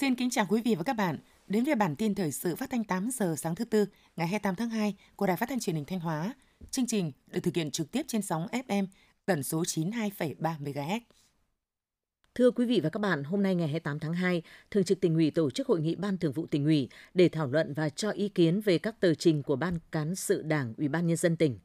Xin kính chào quý vị và các bạn đến với bản tin thời sự phát thanh 8 giờ sáng thứ tư ngày 28 tháng 2 của Đài Phát thanh Truyền hình Thanh Hóa. Chương trình được thực hiện trực tiếp trên sóng FM tần số 92,3 MHz. Thưa quý vị và các bạn, hôm nay ngày 28 tháng 2, Thường trực tỉnh ủy tổ chức hội nghị Ban Thường vụ tỉnh ủy để thảo luận và cho ý kiến về các tờ trình của Ban cán sự Đảng Ủy ban nhân dân tỉnh.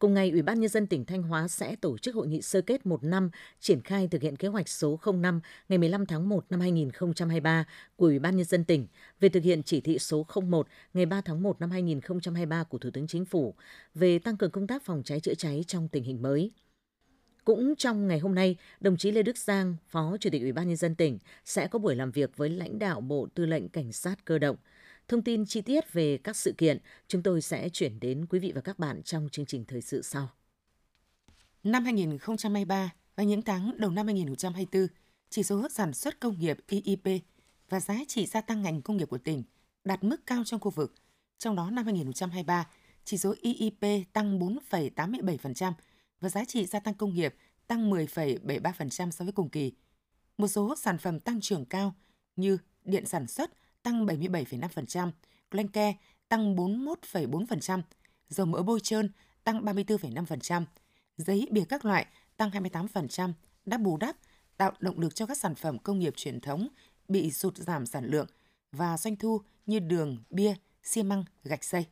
Cùng ngày, Ủy ban Nhân dân tỉnh Thanh Hóa sẽ tổ chức hội nghị sơ kết một năm triển khai thực hiện kế hoạch số 05 ngày 15 tháng 1 năm 2023 của Ủy ban Nhân dân tỉnh về thực hiện chỉ thị số 01 ngày 3 tháng 1 năm 2023 của Thủ tướng Chính phủ về tăng cường công tác phòng cháy chữa cháy trong tình hình mới. Cũng trong ngày hôm nay, đồng chí Lê Đức Giang, Phó Chủ tịch Ủy ban nhân dân tỉnh sẽ có buổi làm việc với lãnh đạo Bộ Tư lệnh Cảnh sát cơ động. Thông tin chi tiết về các sự kiện chúng tôi sẽ chuyển đến quý vị và các bạn trong chương trình thời sự sau. Năm 2023 và những tháng đầu năm 2024, chỉ số sản xuất công nghiệp IIP và giá trị gia tăng ngành công nghiệp của tỉnh đạt mức cao trong khu vực. Trong đó năm 2023, chỉ số IIP tăng 4,87% và giá trị gia tăng công nghiệp tăng 10,73% so với cùng kỳ. Một số sản phẩm tăng trưởng cao như điện sản xuất tăng 77,5%, Glenke tăng 41,4%, dầu mỡ bôi trơn tăng 34,5%, giấy bìa các loại tăng 28%, đã bù đắp tạo động lực cho các sản phẩm công nghiệp truyền thống bị sụt giảm sản lượng và doanh thu như đường, bia, xi măng, gạch xây.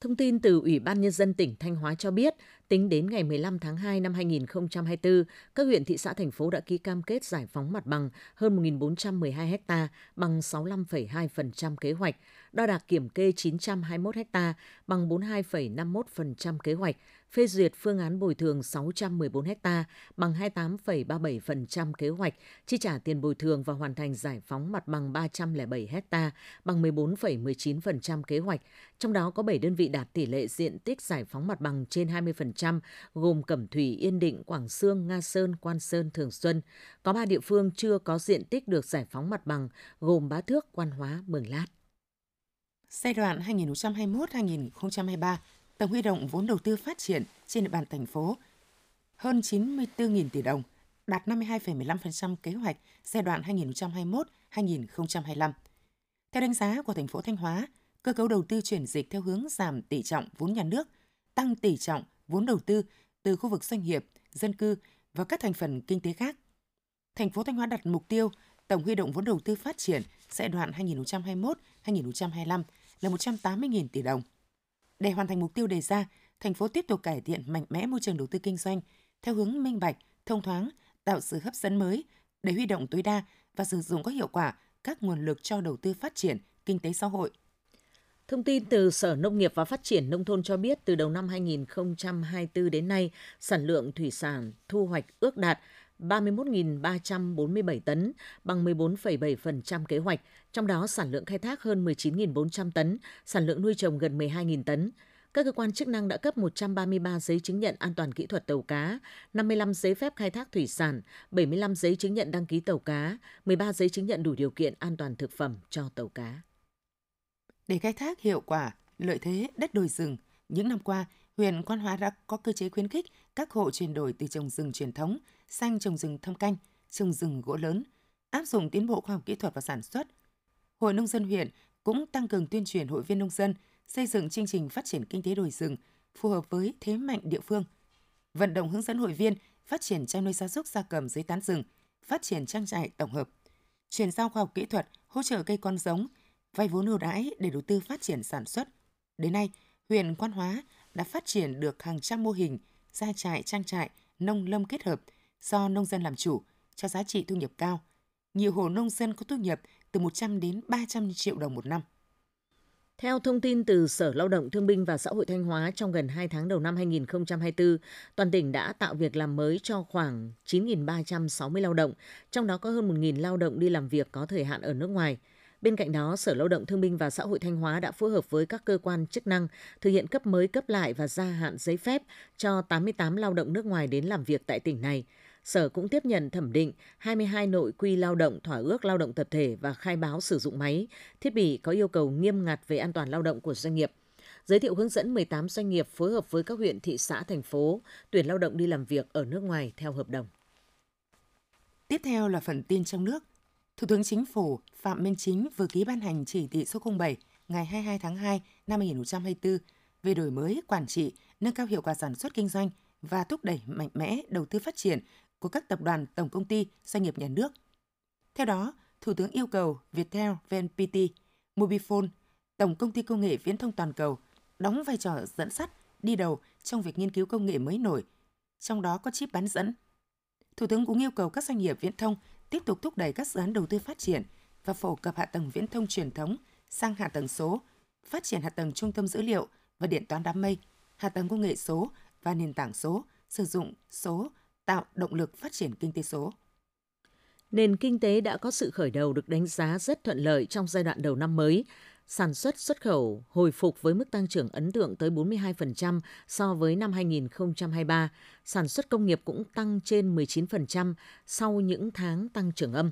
Thông tin từ Ủy ban Nhân dân tỉnh Thanh Hóa cho biết, tính đến ngày 15 tháng 2 năm 2024, các huyện thị xã thành phố đã ký cam kết giải phóng mặt bằng hơn 1.412 ha, bằng 65,2% kế hoạch, đo đạc kiểm kê 921 ha, bằng 42,51% kế hoạch, phê duyệt phương án bồi thường 614 ha, bằng 28,37% kế hoạch, chi trả tiền bồi thường và hoàn thành giải phóng mặt bằng 307 ha, bằng 14,19% kế hoạch. Trong đó có 7 đơn vị đạt tỷ lệ diện tích giải phóng mặt bằng trên 20%, gồm Cẩm Thủy, Yên Định, Quảng Sương, Nga Sơn, Quan Sơn, Thường Xuân. Có 3 địa phương chưa có diện tích được giải phóng mặt bằng, gồm Bá Thước, Quan Hóa, Mường Lát. Giai đoạn 2021-2023, tổng huy động vốn đầu tư phát triển trên địa bàn thành phố hơn 94.000 tỷ đồng, đạt 52,15% kế hoạch giai đoạn 2021-2025. Theo đánh giá của thành phố Thanh Hóa, cơ cấu đầu tư chuyển dịch theo hướng giảm tỷ trọng vốn nhà nước, tăng tỷ trọng vốn đầu tư từ khu vực doanh nghiệp, dân cư và các thành phần kinh tế khác. Thành phố Thanh Hóa đặt mục tiêu tổng huy động vốn đầu tư phát triển giai đoạn 2021-2025 là 180.000 tỷ đồng. Để hoàn thành mục tiêu đề ra, thành phố tiếp tục cải thiện mạnh mẽ môi trường đầu tư kinh doanh theo hướng minh bạch, thông thoáng, tạo sự hấp dẫn mới để huy động tối đa và sử dụng có hiệu quả các nguồn lực cho đầu tư phát triển kinh tế xã hội. Thông tin từ Sở Nông nghiệp và Phát triển Nông thôn cho biết từ đầu năm 2024 đến nay, sản lượng thủy sản thu hoạch ước đạt 31.347 tấn, bằng 14,7% kế hoạch, trong đó sản lượng khai thác hơn 19.400 tấn, sản lượng nuôi trồng gần 12.000 tấn. Các cơ quan chức năng đã cấp 133 giấy chứng nhận an toàn kỹ thuật tàu cá, 55 giấy phép khai thác thủy sản, 75 giấy chứng nhận đăng ký tàu cá, 13 giấy chứng nhận đủ điều kiện an toàn thực phẩm cho tàu cá. Để khai thác hiệu quả lợi thế đất đồi rừng, những năm qua, huyện Quan Hóa đã có cơ chế khuyến khích các hộ chuyển đổi từ trồng rừng truyền thống sang trồng rừng thâm canh, trồng rừng gỗ lớn, áp dụng tiến bộ khoa học kỹ thuật và sản xuất. Hội nông dân huyện cũng tăng cường tuyên truyền hội viên nông dân xây dựng chương trình phát triển kinh tế đồi rừng phù hợp với thế mạnh địa phương, vận động hướng dẫn hội viên phát triển chăn nuôi gia súc gia cầm dưới tán rừng, phát triển trang trại tổng hợp, chuyển giao khoa học kỹ thuật, hỗ trợ cây con giống, vay vốn ưu đãi để đầu tư phát triển sản xuất. Đến nay, huyện Quan Hóa đã phát triển được hàng trăm mô hình gia trại, trang trại, nông lâm kết hợp do nông dân làm chủ cho giá trị thu nhập cao. Nhiều hộ nông dân có thu nhập từ 100 đến 300 triệu đồng một năm. Theo thông tin từ Sở Lao động Thương binh và Xã hội Thanh Hóa, trong gần 2 tháng đầu năm 2024, toàn tỉnh đã tạo việc làm mới cho khoảng 9.360 lao động, trong đó có hơn 1.000 lao động đi làm việc có thời hạn ở nước ngoài – Bên cạnh đó, Sở Lao động Thương binh và Xã hội Thanh Hóa đã phối hợp với các cơ quan chức năng thực hiện cấp mới cấp lại và gia hạn giấy phép cho 88 lao động nước ngoài đến làm việc tại tỉnh này. Sở cũng tiếp nhận thẩm định 22 nội quy lao động thỏa ước lao động tập thể và khai báo sử dụng máy, thiết bị có yêu cầu nghiêm ngặt về an toàn lao động của doanh nghiệp. Giới thiệu hướng dẫn 18 doanh nghiệp phối hợp với các huyện, thị xã, thành phố tuyển lao động đi làm việc ở nước ngoài theo hợp đồng. Tiếp theo là phần tin trong nước. Thủ tướng Chính phủ Phạm Minh Chính vừa ký ban hành chỉ thị số 07 ngày 22 tháng 2 năm 2024 về đổi mới quản trị, nâng cao hiệu quả sản xuất kinh doanh và thúc đẩy mạnh mẽ đầu tư phát triển của các tập đoàn, tổng công ty, doanh nghiệp nhà nước. Theo đó, Thủ tướng yêu cầu Viettel, VNPT, Mobifone, Tổng công ty công nghệ viễn thông toàn cầu đóng vai trò dẫn dắt, đi đầu trong việc nghiên cứu công nghệ mới nổi, trong đó có chip bán dẫn. Thủ tướng cũng yêu cầu các doanh nghiệp viễn thông tiếp tục thúc đẩy các dự án đầu tư phát triển và phổ cập hạ tầng viễn thông truyền thống sang hạ tầng số, phát triển hạ tầng trung tâm dữ liệu và điện toán đám mây, hạ tầng công nghệ số và nền tảng số, sử dụng số tạo động lực phát triển kinh tế số. Nền kinh tế đã có sự khởi đầu được đánh giá rất thuận lợi trong giai đoạn đầu năm mới. Sản xuất xuất khẩu hồi phục với mức tăng trưởng ấn tượng tới 42% so với năm 2023. Sản xuất công nghiệp cũng tăng trên 19% sau những tháng tăng trưởng âm.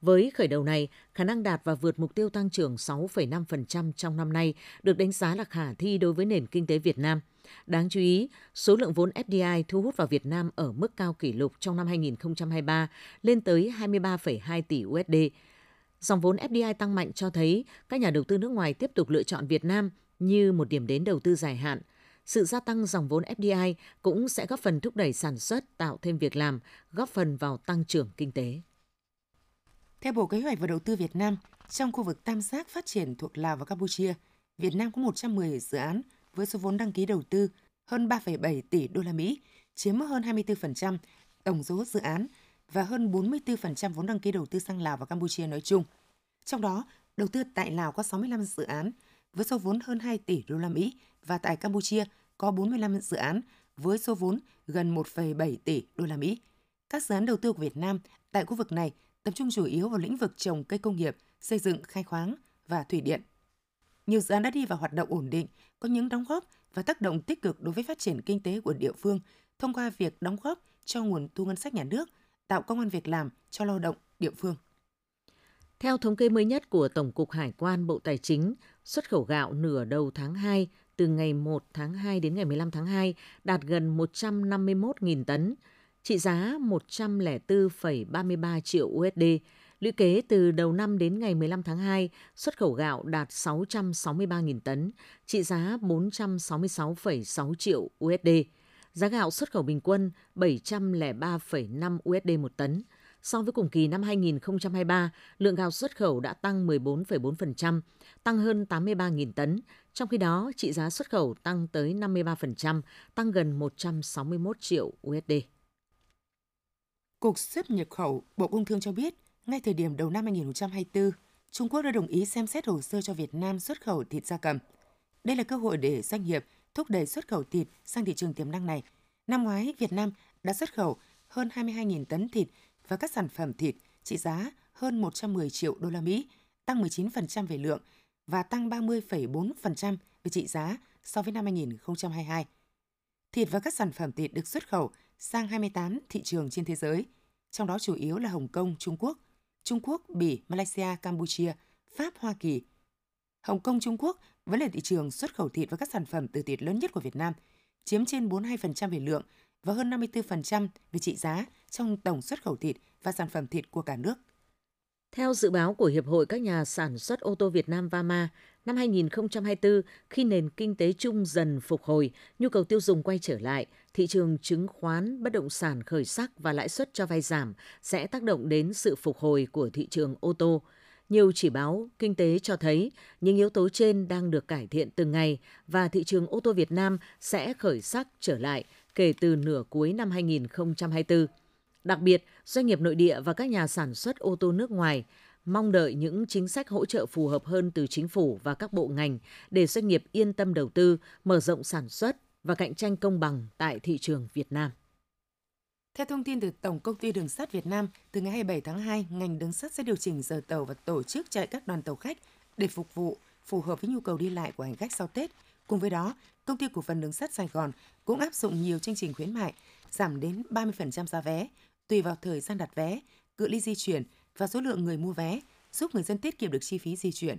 Với khởi đầu này, khả năng đạt và vượt mục tiêu tăng trưởng 6,5% trong năm nay được đánh giá là khả thi đối với nền kinh tế Việt Nam. Đáng chú ý, số lượng vốn FDI thu hút vào Việt Nam ở mức cao kỷ lục trong năm 2023 lên tới 23,2 tỷ USD. Dòng vốn FDI tăng mạnh cho thấy các nhà đầu tư nước ngoài tiếp tục lựa chọn Việt Nam như một điểm đến đầu tư dài hạn. Sự gia tăng dòng vốn FDI cũng sẽ góp phần thúc đẩy sản xuất, tạo thêm việc làm, góp phần vào tăng trưởng kinh tế. Theo Bộ Kế hoạch và Đầu tư Việt Nam, trong khu vực tam giác phát triển thuộc Lào và Campuchia, Việt Nam có 110 dự án với số vốn đăng ký đầu tư hơn 3,7 tỷ đô la Mỹ, chiếm hơn 24% tổng số dự án và hơn 44% vốn đăng ký đầu tư sang Lào và Campuchia nói chung. Trong đó, đầu tư tại Lào có 65 dự án với số vốn hơn 2 tỷ đô la Mỹ và tại Campuchia có 45 dự án với số vốn gần 1,7 tỷ đô la Mỹ. Các dự án đầu tư của Việt Nam tại khu vực này tập trung chủ yếu vào lĩnh vực trồng cây công nghiệp, xây dựng, khai khoáng và thủy điện. Nhiều dự án đã đi vào hoạt động ổn định, có những đóng góp và tác động tích cực đối với phát triển kinh tế của địa phương thông qua việc đóng góp cho nguồn thu ngân sách nhà nước, tạo công an việc làm cho lao động địa phương. Theo thống kê mới nhất của Tổng cục Hải quan Bộ Tài chính, xuất khẩu gạo nửa đầu tháng 2 từ ngày 1 tháng 2 đến ngày 15 tháng 2 đạt gần 151.000 tấn, trị giá 104,33 triệu USD. Lũy kế từ đầu năm đến ngày 15 tháng 2, xuất khẩu gạo đạt 663.000 tấn, trị giá 466,6 triệu USD. Giá gạo xuất khẩu bình quân 703,5 USD một tấn. So với cùng kỳ năm 2023, lượng gạo xuất khẩu đã tăng 14,4%, tăng hơn 83.000 tấn. Trong khi đó, trị giá xuất khẩu tăng tới 53%, tăng gần 161 triệu USD. Cục xuất nhập khẩu Bộ Công Thương cho biết, ngay thời điểm đầu năm 2024, Trung Quốc đã đồng ý xem xét hồ sơ cho Việt Nam xuất khẩu thịt gia cầm. Đây là cơ hội để doanh nghiệp thúc đẩy xuất khẩu thịt sang thị trường tiềm năng này. Năm ngoái, Việt Nam đã xuất khẩu hơn 22.000 tấn thịt và các sản phẩm thịt trị giá hơn 110 triệu đô la Mỹ, tăng 19% về lượng và tăng 30,4% về trị giá so với năm 2022. Thịt và các sản phẩm thịt được xuất khẩu sang 28 thị trường trên thế giới, trong đó chủ yếu là Hồng Kông, Trung Quốc, Trung Quốc, Bỉ, Malaysia, Campuchia, Pháp, Hoa Kỳ. Hồng Kông, Trung Quốc vẫn là thị trường xuất khẩu thịt và các sản phẩm từ thịt lớn nhất của Việt Nam, chiếm trên 42% về lượng và hơn 54% về trị giá trong tổng xuất khẩu thịt và sản phẩm thịt của cả nước. Theo dự báo của Hiệp hội các nhà sản xuất ô tô Việt Nam VAMA, năm 2024, khi nền kinh tế chung dần phục hồi, nhu cầu tiêu dùng quay trở lại, thị trường chứng khoán, bất động sản khởi sắc và lãi suất cho vay giảm sẽ tác động đến sự phục hồi của thị trường ô tô. Nhiều chỉ báo kinh tế cho thấy những yếu tố trên đang được cải thiện từng ngày và thị trường ô tô Việt Nam sẽ khởi sắc trở lại kể từ nửa cuối năm 2024. Đặc biệt, doanh nghiệp nội địa và các nhà sản xuất ô tô nước ngoài mong đợi những chính sách hỗ trợ phù hợp hơn từ chính phủ và các bộ ngành để doanh nghiệp yên tâm đầu tư, mở rộng sản xuất và cạnh tranh công bằng tại thị trường Việt Nam. Theo thông tin từ Tổng công ty Đường sắt Việt Nam, từ ngày 27 tháng 2, ngành đường sắt sẽ điều chỉnh giờ tàu và tổ chức chạy các đoàn tàu khách để phục vụ phù hợp với nhu cầu đi lại của hành khách sau Tết. Cùng với đó, công ty cổ phần đường sắt Sài Gòn cũng áp dụng nhiều chương trình khuyến mại, giảm đến 30% giá vé, tùy vào thời gian đặt vé, cự ly di chuyển và số lượng người mua vé, giúp người dân tiết kiệm được chi phí di chuyển.